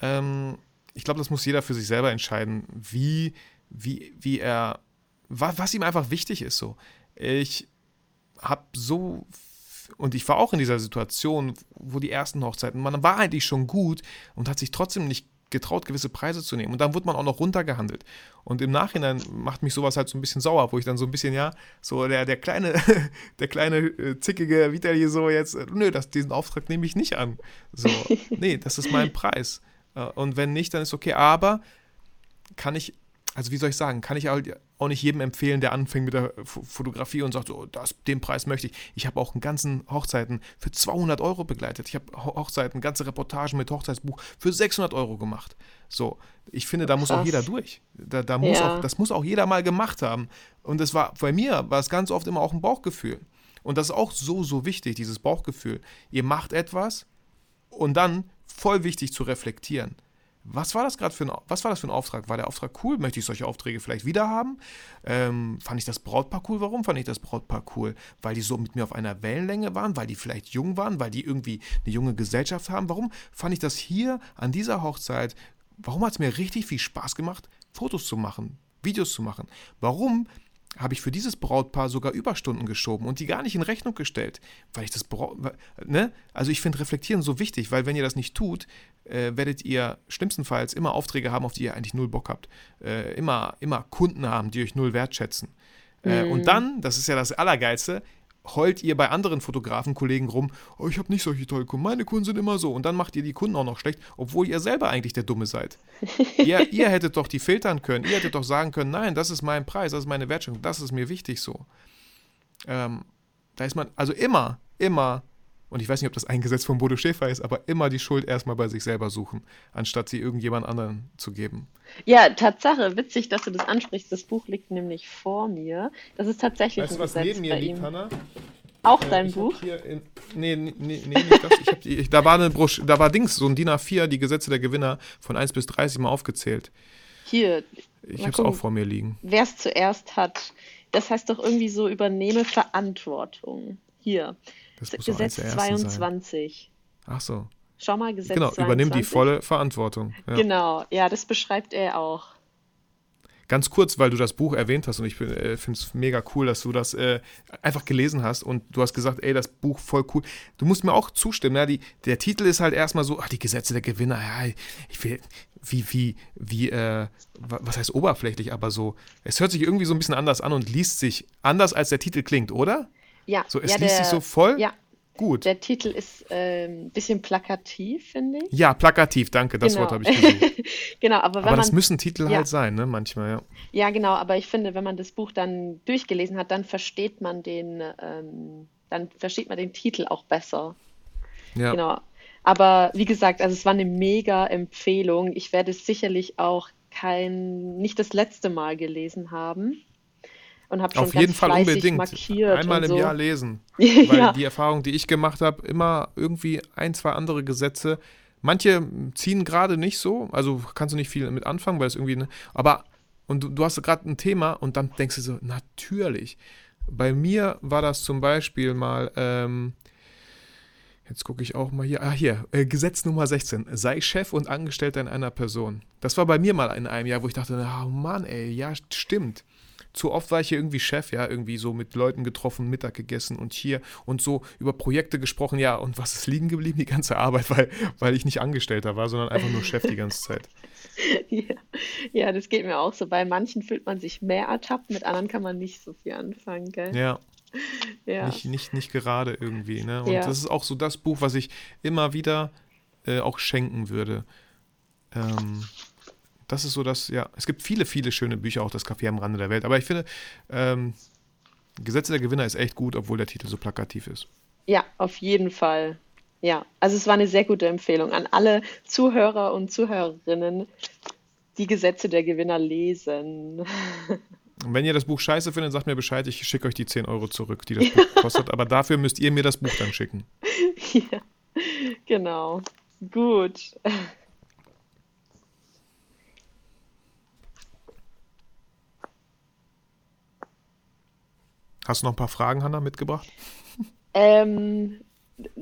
Ähm, ich glaube, das muss jeder für sich selber entscheiden, wie, wie, wie er, was, was ihm einfach wichtig ist so. Ich habe so und ich war auch in dieser Situation, wo die ersten Hochzeiten, man war eigentlich schon gut und hat sich trotzdem nicht getraut, gewisse Preise zu nehmen. Und dann wird man auch noch runtergehandelt. Und im Nachhinein macht mich sowas halt so ein bisschen sauer, wo ich dann so ein bisschen, ja, so der, der kleine, der kleine äh, zickige Vitali so jetzt, äh, nö, das, diesen Auftrag nehme ich nicht an. So, nee, das ist mein Preis. Äh, und wenn nicht, dann ist okay. Aber kann ich, also wie soll ich sagen, kann ich auch nicht jedem empfehlen, der anfängt mit der Fotografie und sagt, so, das, den Preis möchte ich. Ich habe auch einen ganzen Hochzeiten für 200 Euro begleitet. Ich habe Hochzeiten, ganze Reportagen mit Hochzeitsbuch für 600 Euro gemacht. So, ich finde, da muss Krass. auch jeder durch. Da, da muss ja. auch, das muss auch jeder mal gemacht haben. Und das war, bei mir war es ganz oft immer auch ein Bauchgefühl. Und das ist auch so, so wichtig, dieses Bauchgefühl. Ihr macht etwas und dann voll wichtig zu reflektieren. Was war das gerade für ein, was war das für ein Auftrag? War der Auftrag cool? Möchte ich solche Aufträge vielleicht wieder haben? Ähm, fand ich das Brautpaar cool? Warum fand ich das Brautpaar cool? Weil die so mit mir auf einer Wellenlänge waren? Weil die vielleicht jung waren? Weil die irgendwie eine junge Gesellschaft haben? Warum fand ich das hier an dieser Hochzeit? Warum hat es mir richtig viel Spaß gemacht, Fotos zu machen, Videos zu machen? Warum habe ich für dieses Brautpaar sogar Überstunden geschoben und die gar nicht in Rechnung gestellt, weil ich das Braut, ne? Also ich finde Reflektieren so wichtig, weil wenn ihr das nicht tut, äh, werdet ihr schlimmstenfalls immer Aufträge haben, auf die ihr eigentlich null Bock habt. Äh, immer, immer Kunden haben, die euch null wertschätzen. Äh, mhm. Und dann, das ist ja das Allergeilste, heult ihr bei anderen Fotografen, Kollegen rum, oh, ich habe nicht solche tollen Kunden, meine Kunden sind immer so. Und dann macht ihr die Kunden auch noch schlecht, obwohl ihr selber eigentlich der Dumme seid. ihr, ihr hättet doch die filtern können, ihr hättet doch sagen können, nein, das ist mein Preis, das ist meine Wertschöpfung, das ist mir wichtig so. Ähm, da ist man, also immer, immer, und ich weiß nicht, ob das ein Gesetz von Bodo Schäfer ist, aber immer die Schuld erstmal bei sich selber suchen, anstatt sie irgendjemand anderen zu geben. Ja, Tatsache, witzig, dass du das ansprichst. Das Buch liegt nämlich vor mir. Das ist tatsächlich weißt ein was Gesetz neben mir liegt, Hanna? Auch äh, dein Buch? In, nee, nee, nee, nicht das. Ich die, ich, da, war eine Brosch, da war Dings, so ein DIN A4, die Gesetze der Gewinner von 1 bis 30 mal aufgezählt. Hier. Ich habe es auch vor mir liegen. Wer es zuerst hat. Das heißt doch irgendwie so, übernehme Verantwortung. Hier. Gesetz 22. Ach so. Schau mal, Gesetz genau, 22. Genau, übernimm die volle Verantwortung. Ja. Genau, ja, das beschreibt er auch. Ganz kurz, weil du das Buch erwähnt hast und ich äh, finde es mega cool, dass du das äh, einfach gelesen hast und du hast gesagt, ey, das Buch voll cool. Du musst mir auch zustimmen, ja, die, der Titel ist halt erstmal so, ach, die Gesetze der Gewinner, ja, ich will, wie, wie, wie, äh, was heißt oberflächlich, aber so, es hört sich irgendwie so ein bisschen anders an und liest sich anders, als der Titel klingt, oder? Ja. So, es ja, liest der, sich so voll. Ja, Gut. Der Titel ist ein ähm, bisschen plakativ, finde ich. Ja, plakativ, danke, das genau. Wort habe ich gesehen. genau, aber wenn aber das müssen Titel ja. halt sein, ne, manchmal, ja. Ja, genau, aber ich finde, wenn man das Buch dann durchgelesen hat, dann versteht man den, ähm, dann versteht man den Titel auch besser. Ja. Genau. Aber wie gesagt, also es war eine mega Empfehlung. Ich werde es sicherlich auch kein, nicht das letzte Mal gelesen haben und habe schon Auf jeden Fall unbedingt markiert. Einmal im so. Jahr lesen. Weil ja. die Erfahrung, die ich gemacht habe, immer irgendwie ein, zwei andere Gesetze. Manche ziehen gerade nicht so, also kannst du nicht viel mit anfangen, weil es irgendwie, ne, aber und du, du hast gerade ein Thema und dann denkst du so, natürlich. Bei mir war das zum Beispiel mal, ähm, jetzt gucke ich auch mal hier, ah hier, äh, Gesetz Nummer 16, sei Chef und Angestellter in einer Person. Das war bei mir mal in einem Jahr, wo ich dachte, oh Mann, ey, ja, stimmt zu oft war ich hier irgendwie Chef, ja, irgendwie so mit Leuten getroffen, Mittag gegessen und hier und so über Projekte gesprochen, ja, und was ist liegen geblieben? Die ganze Arbeit, weil, weil ich nicht Angestellter war, sondern einfach nur Chef die ganze Zeit. Ja. ja, das geht mir auch so. Bei manchen fühlt man sich mehr ertappt, mit anderen kann man nicht so viel anfangen, gell? Ja. ja. Nicht, nicht, nicht gerade irgendwie, ne? Und ja. das ist auch so das Buch, was ich immer wieder äh, auch schenken würde. Ähm, das ist so das, ja, es gibt viele, viele schöne Bücher, auch das Café am Rande der Welt. Aber ich finde, ähm, Gesetze der Gewinner ist echt gut, obwohl der Titel so plakativ ist. Ja, auf jeden Fall. Ja, also es war eine sehr gute Empfehlung an alle Zuhörer und Zuhörerinnen, die Gesetze der Gewinner lesen. Und wenn ihr das Buch scheiße findet, sagt mir Bescheid, ich schicke euch die 10 Euro zurück, die das Buch kostet. Aber dafür müsst ihr mir das Buch dann schicken. Ja, genau. Gut. Hast du noch ein paar Fragen, Hanna, mitgebracht? Ähm,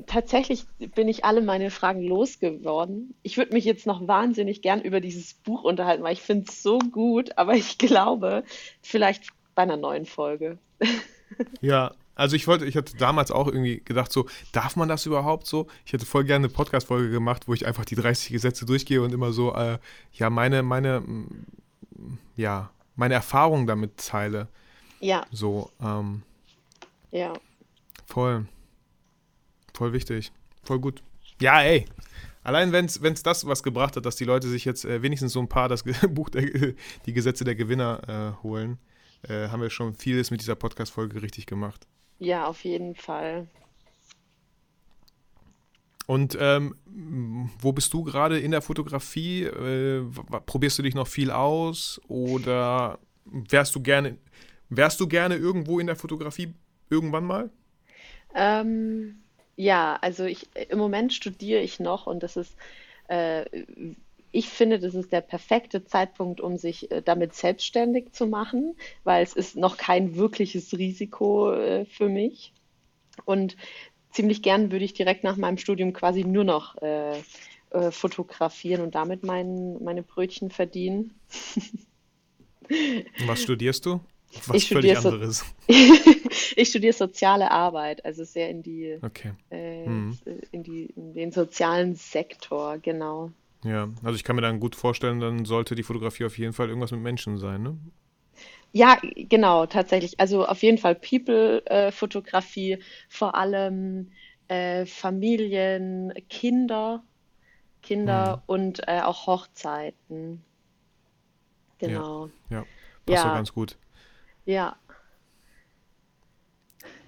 tatsächlich bin ich alle meine Fragen losgeworden. Ich würde mich jetzt noch wahnsinnig gern über dieses Buch unterhalten, weil ich finde es so gut, aber ich glaube, vielleicht bei einer neuen Folge. Ja, also ich wollte, ich hatte damals auch irgendwie gedacht, so, darf man das überhaupt so? Ich hätte voll gerne eine Podcast-Folge gemacht, wo ich einfach die 30 Gesetze durchgehe und immer so, äh, ja, meine, meine, ja, meine Erfahrungen damit teile. Ja. So, ähm, ja. Voll. Voll wichtig. Voll gut. Ja, ey. Allein wenn es das was gebracht hat, dass die Leute sich jetzt äh, wenigstens so ein paar das Buch der, die Gesetze der Gewinner äh, holen, äh, haben wir schon vieles mit dieser Podcast-Folge richtig gemacht. Ja, auf jeden Fall. Und ähm, wo bist du gerade in der Fotografie? Äh, probierst du dich noch viel aus oder wärst du gerne, wärst du gerne irgendwo in der Fotografie irgendwann mal? Ähm, ja, also ich im Moment studiere ich noch und das ist, äh, ich finde, das ist der perfekte Zeitpunkt, um sich äh, damit selbstständig zu machen, weil es ist noch kein wirkliches Risiko äh, für mich. Und ziemlich gern würde ich direkt nach meinem Studium quasi nur noch äh, äh, fotografieren und damit mein, meine Brötchen verdienen. Was studierst du? Was ich völlig so anderes. ich studiere soziale Arbeit, also sehr in die, okay. äh, hm. in die in den sozialen Sektor, genau. Ja, also ich kann mir dann gut vorstellen, dann sollte die Fotografie auf jeden Fall irgendwas mit Menschen sein, ne? Ja, genau, tatsächlich. Also auf jeden Fall People-Fotografie, vor allem äh, Familien, Kinder, Kinder mhm. und äh, auch Hochzeiten. Genau. Ja, ja passt ja. ganz gut. Ja.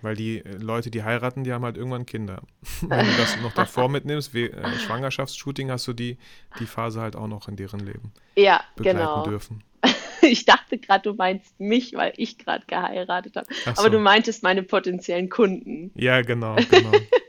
Weil die äh, Leute, die heiraten, die haben halt irgendwann Kinder. Wenn du das noch davor mitnimmst, wie äh, Schwangerschaftsshooting, hast du die, die Phase halt auch noch in deren Leben ja, begleiten genau. dürfen. ich dachte gerade, du meinst mich, weil ich gerade geheiratet habe. So. Aber du meintest meine potenziellen Kunden. Ja, genau, genau.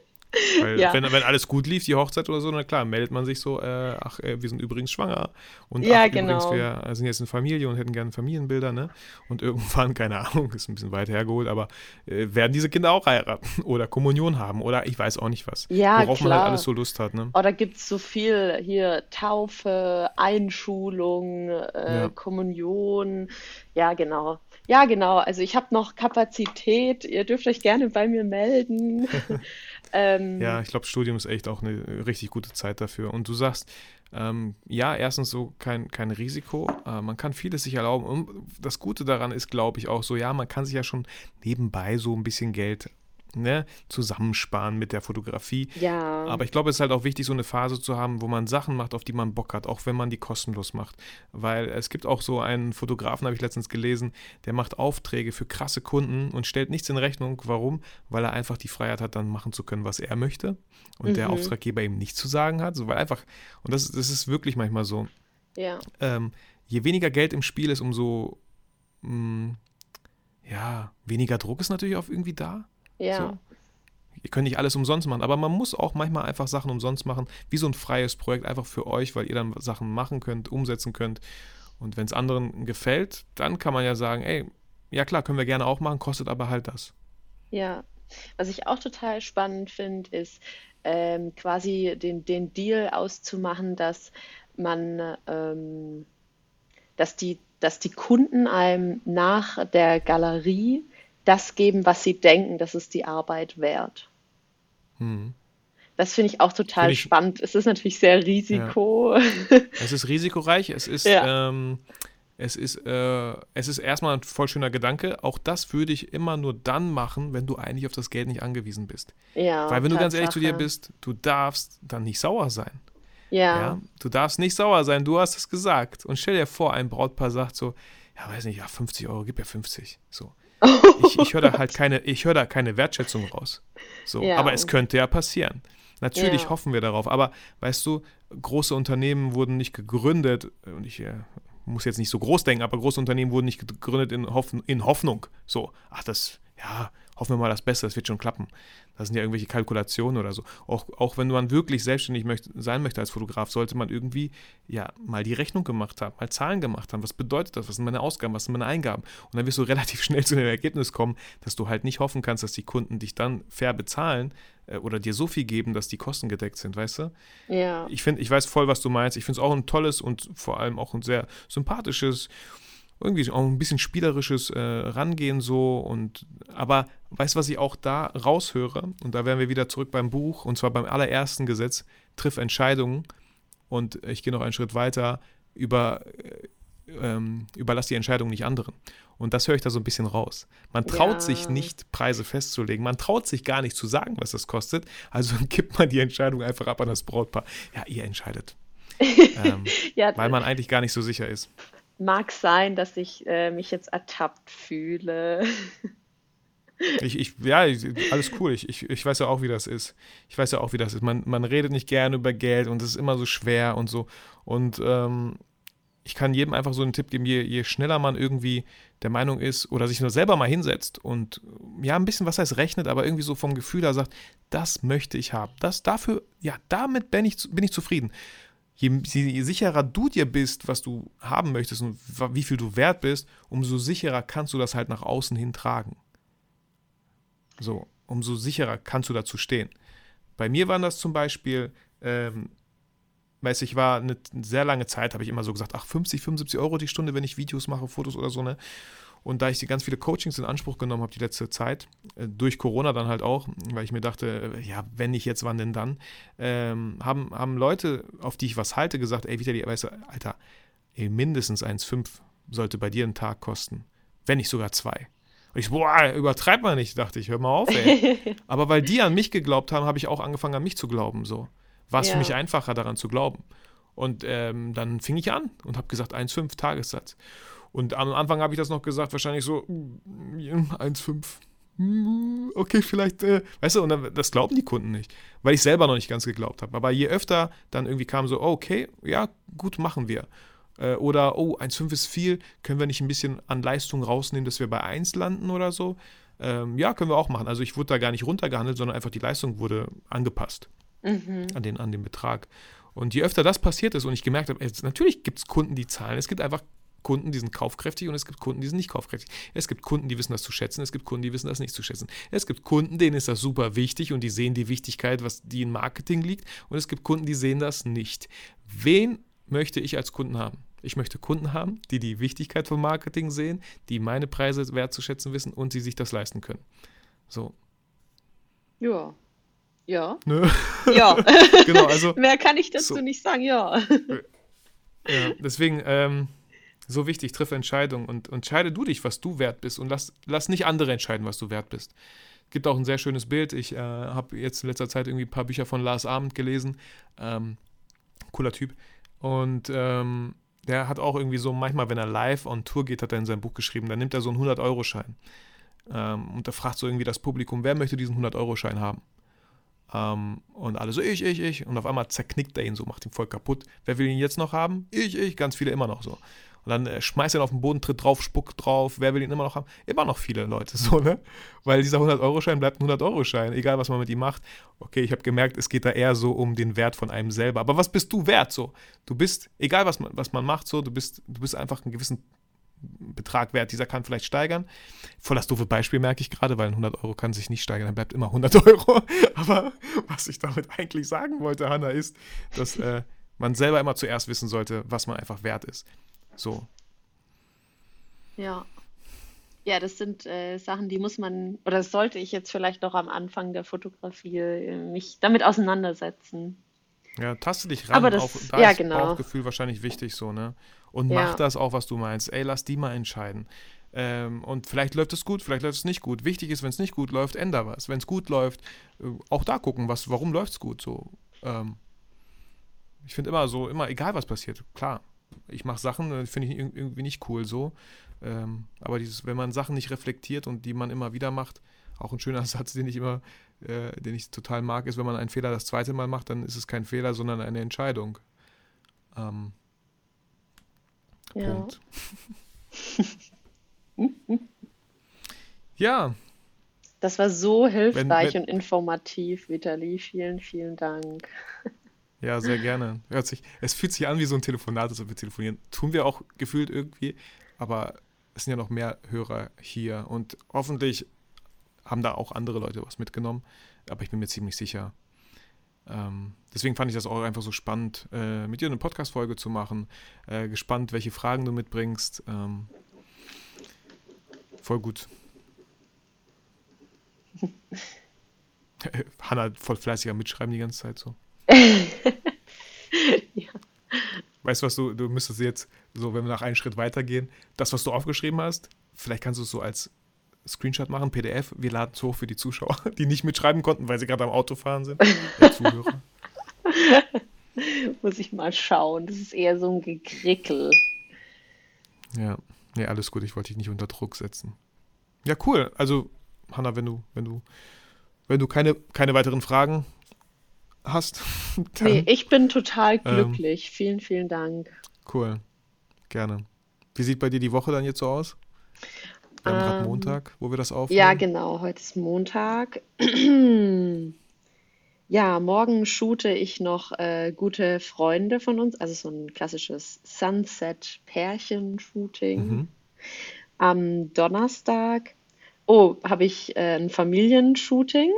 Weil ja. wenn, wenn alles gut lief, die Hochzeit oder so, na klar, meldet man sich so, äh, ach, äh, wir sind übrigens schwanger. Und ja, ach, genau. übrigens, wir sind jetzt in Familie und hätten gerne Familienbilder, ne? Und irgendwann, keine Ahnung, ist ein bisschen weit hergeholt, aber äh, werden diese Kinder auch heiraten oder Kommunion haben oder ich weiß auch nicht was. Ja, Worauf klar. man halt alles so Lust hat, ne? Oder gibt es so viel hier Taufe, Einschulung, äh, ja. Kommunion. Ja, genau. Ja, genau. Also ich habe noch Kapazität. Ihr dürft euch gerne bei mir melden. ähm, ja, ich glaube, Studium ist echt auch eine richtig gute Zeit dafür. Und du sagst, ähm, ja, erstens so kein, kein Risiko. Äh, man kann vieles sich erlauben. Und das Gute daran ist, glaube ich, auch so, ja, man kann sich ja schon nebenbei so ein bisschen Geld ne, zusammensparen mit der Fotografie. Ja. Aber ich glaube, es ist halt auch wichtig, so eine Phase zu haben, wo man Sachen macht, auf die man Bock hat, auch wenn man die kostenlos macht. Weil es gibt auch so einen Fotografen, habe ich letztens gelesen, der macht Aufträge für krasse Kunden und stellt nichts in Rechnung. Warum? Weil er einfach die Freiheit hat, dann machen zu können, was er möchte. Und mhm. der Auftraggeber ihm nichts zu sagen hat. So, weil einfach, und das, das ist wirklich manchmal so. Ja. Ähm, je weniger Geld im Spiel ist, umso mh, mm, ja, weniger Druck ist natürlich auch irgendwie da. Ja. So. Ihr könnt nicht alles umsonst machen, aber man muss auch manchmal einfach Sachen umsonst machen, wie so ein freies Projekt einfach für euch, weil ihr dann Sachen machen könnt, umsetzen könnt. Und wenn es anderen gefällt, dann kann man ja sagen, ey, ja klar, können wir gerne auch machen, kostet aber halt das. Ja, was ich auch total spannend finde, ist ähm, quasi den, den Deal auszumachen, dass man, ähm, dass die, dass die Kunden einem nach der Galerie das geben, was sie denken, das ist die Arbeit wert. Hm. Das finde ich auch total ich, spannend. Es ist natürlich sehr Risiko. Ja. Es ist risikoreich, es ist, ja. ähm, es ist, äh, es ist erstmal ein voll schöner Gedanke. Auch das würde ich immer nur dann machen, wenn du eigentlich auf das Geld nicht angewiesen bist. Ja, Weil wenn Tatsache. du ganz ehrlich zu dir bist, du darfst dann nicht sauer sein. Ja. ja. Du darfst nicht sauer sein, du hast es gesagt. Und stell dir vor, ein Brautpaar sagt so, ja, weiß nicht, ja, 50 Euro, gib ja 50. So ich, ich höre da halt keine, ich höre da keine Wertschätzung raus. So, ja. aber es könnte ja passieren. Natürlich ja. hoffen wir darauf, aber weißt du, große Unternehmen wurden nicht gegründet, und ich äh, muss jetzt nicht so groß denken, aber große Unternehmen wurden nicht gegründet in, Hoff in Hoffnung. So, ach, das, ja, hoffen wir mal das Beste, das wird schon klappen. Das sind ja irgendwelche Kalkulationen oder so. Auch, auch wenn man wirklich selbstständig möchte, sein möchte als Fotograf, sollte man irgendwie ja mal die Rechnung gemacht haben, mal Zahlen gemacht haben. Was bedeutet das? Was sind meine Ausgaben? Was sind meine Eingaben? Und dann wirst du relativ schnell zu dem Ergebnis kommen, dass du halt nicht hoffen kannst, dass die Kunden dich dann fair bezahlen äh, oder dir so viel geben, dass die Kosten gedeckt sind, weißt du? Ja. Ich finde, ich weiß voll, was du meinst. Ich finde es auch ein tolles und vor allem auch ein sehr sympathisches irgendwie auch ein bisschen spielerisches äh, Rangehen so und aber weißt du, was ich auch da raushöre und da wären wir wieder zurück beim Buch und zwar beim allerersten Gesetz triff Entscheidungen und ich gehe noch einen Schritt weiter über äh, ähm, überlass die Entscheidung nicht anderen. Und das höre ich da so ein bisschen raus. Man traut ja. sich nicht, Preise festzulegen. Man traut sich gar nicht zu sagen, was das kostet. Also gibt man die Entscheidung einfach ab an das Brautpaar. Ja, ihr entscheidet. ähm, ja, weil man eigentlich gar nicht so sicher ist. Mag sein, dass ich äh, mich jetzt ertappt fühle. Ich, ich, ja, alles cool. Ich, ich, ich weiß ja auch, wie das ist. Ich weiß ja auch, wie das ist. Man, man redet nicht gerne über Geld und es ist immer so schwer und so. Und ähm, ich kann jedem einfach so einen Tipp geben, je, je, schneller man irgendwie der Meinung ist oder sich nur selber mal hinsetzt und ja, ein bisschen, was heißt rechnet, aber irgendwie so vom Gefühl da sagt, das möchte ich haben. Das dafür, ja, damit bin ich, bin ich zufrieden. Je, je sicherer du dir bist, was du haben möchtest und wie viel du wert bist, umso sicherer kannst du das halt nach außen hin tragen. So, umso sicherer kannst du dazu stehen. Bei mir waren das zum Beispiel, ähm, weiß ich war eine sehr lange Zeit, habe ich immer so gesagt, ach 50, 75 Euro die Stunde, wenn ich Videos mache, Fotos oder so, ne? Und da ich die ganz viele Coachings in Anspruch genommen habe die letzte Zeit, äh, durch Corona dann halt auch, weil ich mir dachte, äh, ja, wenn nicht jetzt, wann denn dann, ähm, haben, haben Leute, auf die ich was halte, gesagt, ey, Vitali, weißt du, Alter, ey, mindestens 1,5 sollte bei dir ein Tag kosten, wenn nicht sogar zwei. Und ich so, boah, übertreib mal nicht, dachte ich, hör mal auf, ey. Aber weil die an mich geglaubt haben, habe ich auch angefangen, an mich zu glauben, so. War es ja. für mich einfacher, daran zu glauben. Und ähm, dann fing ich an und habe gesagt, 1,5 Tagessatz. Und am Anfang habe ich das noch gesagt, wahrscheinlich so 1,5. Hm, okay, vielleicht, äh, weißt du, und dann, das glauben die Kunden nicht, weil ich selber noch nicht ganz geglaubt habe. Aber je öfter dann irgendwie kam so, oh, okay, ja, gut, machen wir. Äh, oder, oh, 1,5 ist viel, können wir nicht ein bisschen an Leistung rausnehmen, dass wir bei 1 landen oder so? Ähm, ja, können wir auch machen. Also ich wurde da gar nicht runtergehandelt, sondern einfach die Leistung wurde angepasst mhm. an, den, an den Betrag. Und je öfter das passiert ist und ich gemerkt habe, jetzt, natürlich gibt es Kunden, die zahlen. Es gibt einfach Kunden, die sind kaufkräftig und es gibt Kunden, die sind nicht kaufkräftig. Es gibt Kunden, die wissen das zu schätzen, es gibt Kunden, die wissen das nicht zu schätzen. Es gibt Kunden, denen ist das super wichtig und die sehen die Wichtigkeit, was die in Marketing liegt und es gibt Kunden, die sehen das nicht. Wen möchte ich als Kunden haben? Ich möchte Kunden haben, die die Wichtigkeit von Marketing sehen, die meine Preise wertzuschätzen wissen und die sich das leisten können. So. Ja. Ja. Ne? Ja. genau, also. Mehr kann ich dazu so. nicht sagen, ja. ja deswegen, ähm, so wichtig, triff Entscheidungen und, entscheide du dich, was du wert bist und lass, lass nicht andere entscheiden, was du wert bist. Gibt auch ein sehr schönes Bild. Ich äh, habe jetzt in letzter Zeit irgendwie ein paar Bücher von Lars Abend gelesen. Ähm, cooler Typ. Und ähm, der hat auch irgendwie so, manchmal, wenn er live on Tour geht, hat er in sein Buch geschrieben, dann nimmt er so einen 100-Euro-Schein. Ähm, und da fragt so irgendwie das Publikum, wer möchte diesen 100-Euro-Schein haben? Ähm, und alle so, ich, ich, ich. Und auf einmal zerknickt er ihn so, macht ihn voll kaputt. Wer will ihn jetzt noch haben? Ich, ich. Ganz viele immer noch so. Und dann äh, schmeißt er auf den Boden, tritt drauf, spuckt drauf. Wer will ihn immer noch haben? Immer noch viele Leute so, ne? Weil dieser 100-Euro-Schein bleibt ein 100-Euro-Schein, egal was man mit ihm macht. Okay, ich habe gemerkt, es geht da eher so um den Wert von einem selber. Aber was bist du wert so? Du bist, egal was man, was man macht, so, du bist, du bist einfach einen gewissen Betrag wert. Dieser kann vielleicht steigern. Voll das doofe Beispiel merke ich gerade, weil ein 100 Euro kann sich nicht steigern, dann bleibt immer 100 Euro. Aber was ich damit eigentlich sagen wollte, Hanna, ist, dass äh, man selber immer zuerst wissen sollte, was man einfach wert ist. So. Ja. Ja, das sind äh, Sachen, die muss man, oder sollte ich jetzt vielleicht noch am Anfang der Fotografie äh, mich damit auseinandersetzen. Ja, taste dich ran. Aber das, auch, da ja, ist genau. Bauchgefühl wahrscheinlich wichtig so, ne? Und ja. mach das auch, was du meinst. Ey, lass die mal entscheiden. Ähm, und vielleicht läuft es gut, vielleicht läuft es nicht gut. Wichtig ist, wenn es nicht gut läuft, änder was. Wenn es gut läuft, äh, auch da gucken, was, warum läuft es gut so. Ähm, ich finde immer so, immer egal was passiert, klar, ich mache Sachen, äh, finde ich irgendwie nicht cool so. Ähm, aber dieses, wenn man Sachen nicht reflektiert und die man immer wieder macht, auch ein schöner Satz, den ich immer, äh, den ich total mag, ist, wenn man einen Fehler das zweite Mal macht, dann ist es kein Fehler, sondern eine Entscheidung. Ähm, ja. Punkt. ja. Das war so hilfreich wenn, wenn, und informativ, Vitali. Vielen, vielen Dank. Ja, sehr gerne. Hört sich, es fühlt sich an wie so ein Telefonat, als ob wir telefonieren. Tun wir auch gefühlt irgendwie, aber es sind ja noch mehr Hörer hier und hoffentlich haben da auch andere Leute was mitgenommen, aber ich bin mir ziemlich sicher. Ähm, deswegen fand ich das auch einfach so spannend, äh, mit dir eine Podcast-Folge zu machen. Äh, gespannt, welche Fragen du mitbringst. Ähm, voll gut. Hanna voll fleißiger mitschreiben die ganze Zeit so. ja. Weißt du, was du, du müsstest jetzt, so, wenn wir nach einem Schritt weitergehen, das, was du aufgeschrieben hast, vielleicht kannst du es so als Screenshot machen, PDF, wir laden es hoch für die Zuschauer, die nicht mitschreiben konnten, weil sie gerade am Auto fahren sind. Der Zuhörer. Muss ich mal schauen. Das ist eher so ein Gekrickel. Ja, nee, alles gut. Ich wollte dich nicht unter Druck setzen. Ja, cool. Also, Hanna, wenn du, wenn du, wenn du keine, keine weiteren Fragen hast. Dann, nee, ich bin total ähm, glücklich. Ähm, vielen, vielen Dank. Cool. Gerne. Wie sieht bei dir die Woche dann jetzt so aus? Wir haben ähm, gerade Montag, wo wir das aufnehmen. Ja, genau. Heute ist Montag. ja, morgen shoote ich noch äh, gute Freunde von uns, also so ein klassisches Sunset-Pärchen-Shooting. Mhm. Am Donnerstag, oh, habe ich äh, ein Familienshooting.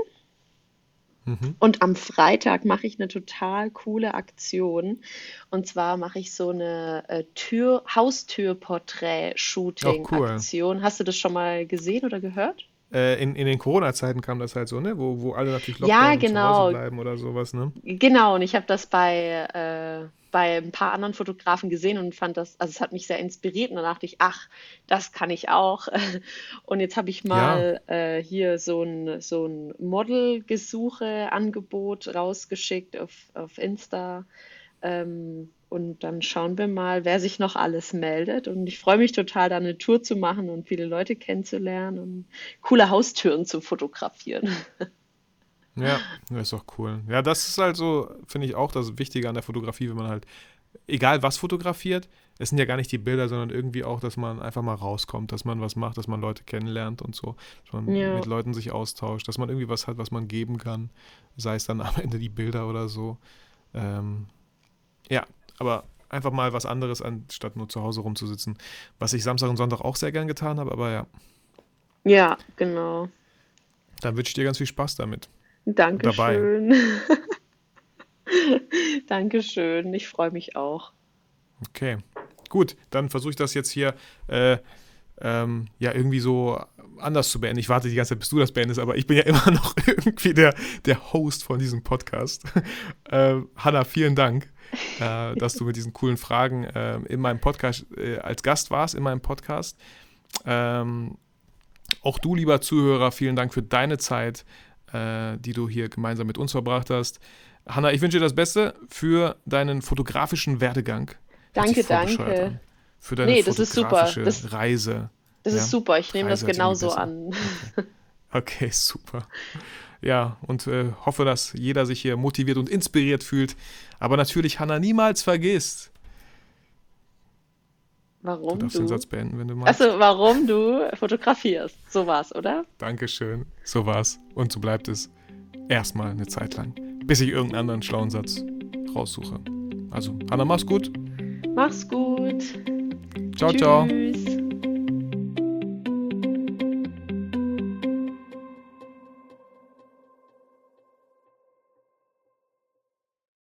Mhm. Und am Freitag mache ich eine total coole Aktion. Und zwar mache ich so eine äh, Tür, Haustürporträt-Shooting-Aktion. Oh, cool. Hast du das schon mal gesehen oder gehört? Äh, in, in den Corona-Zeiten kam das halt so, ne? Wo, wo alle natürlich Lockdown ja, genau. zu Hause bleiben oder sowas, ne? Genau, und ich habe das bei, äh, bei ein paar anderen Fotografen gesehen und fand das, also es hat mich sehr inspiriert und dann dachte ich, ach, das kann ich auch. Und jetzt habe ich mal ja. äh, hier so ein, so ein Model-Gesuche-Angebot rausgeschickt auf, auf Insta. Ähm, und dann schauen wir mal, wer sich noch alles meldet. Und ich freue mich total, da eine Tour zu machen und viele Leute kennenzulernen und coole Haustüren zu fotografieren. Ja, das ist auch cool. Ja, das ist halt so, finde ich auch das Wichtige an der Fotografie, wenn man halt, egal was fotografiert, es sind ja gar nicht die Bilder, sondern irgendwie auch, dass man einfach mal rauskommt, dass man was macht, dass man Leute kennenlernt und so, dass man ja. mit Leuten sich austauscht, dass man irgendwie was hat, was man geben kann, sei es dann am Ende die Bilder oder so. Ähm, ja, aber einfach mal was anderes, anstatt nur zu Hause rumzusitzen. Was ich Samstag und Sonntag auch sehr gern getan habe, aber ja. Ja, genau. Dann wünsche ich dir ganz viel Spaß damit. Dankeschön. Dankeschön. Ich freue mich auch. Okay. Gut, dann versuche ich das jetzt hier äh, ähm, ja irgendwie so anders zu beenden. Ich warte die ganze Zeit, bis du das beendest, aber ich bin ja immer noch irgendwie der, der Host von diesem Podcast. äh, Hanna, vielen Dank äh, dass du mit diesen coolen Fragen äh, in meinem Podcast äh, als Gast warst, in meinem Podcast. Ähm, auch du, lieber Zuhörer, vielen Dank für deine Zeit, äh, die du hier gemeinsam mit uns verbracht hast. Hanna, ich wünsche dir das Beste für deinen fotografischen Werdegang. Danke, danke. Für deine nee, das fotografische das, Reise. Das ja? ist super, ich nehme das genauso an. Okay. okay, super. Ja, und äh, hoffe, dass jeder sich hier motiviert und inspiriert fühlt. Aber natürlich Hanna niemals vergisst. Warum du darfst du? den Satz beenden, wenn du magst. Also, warum du fotografierst. So war's, oder? Dankeschön. So war's. Und so bleibt es erstmal eine Zeit lang, bis ich irgendeinen anderen schlauen Satz raussuche. Also, Hanna, mach's gut. Mach's gut. Ciao, Tschüss. ciao.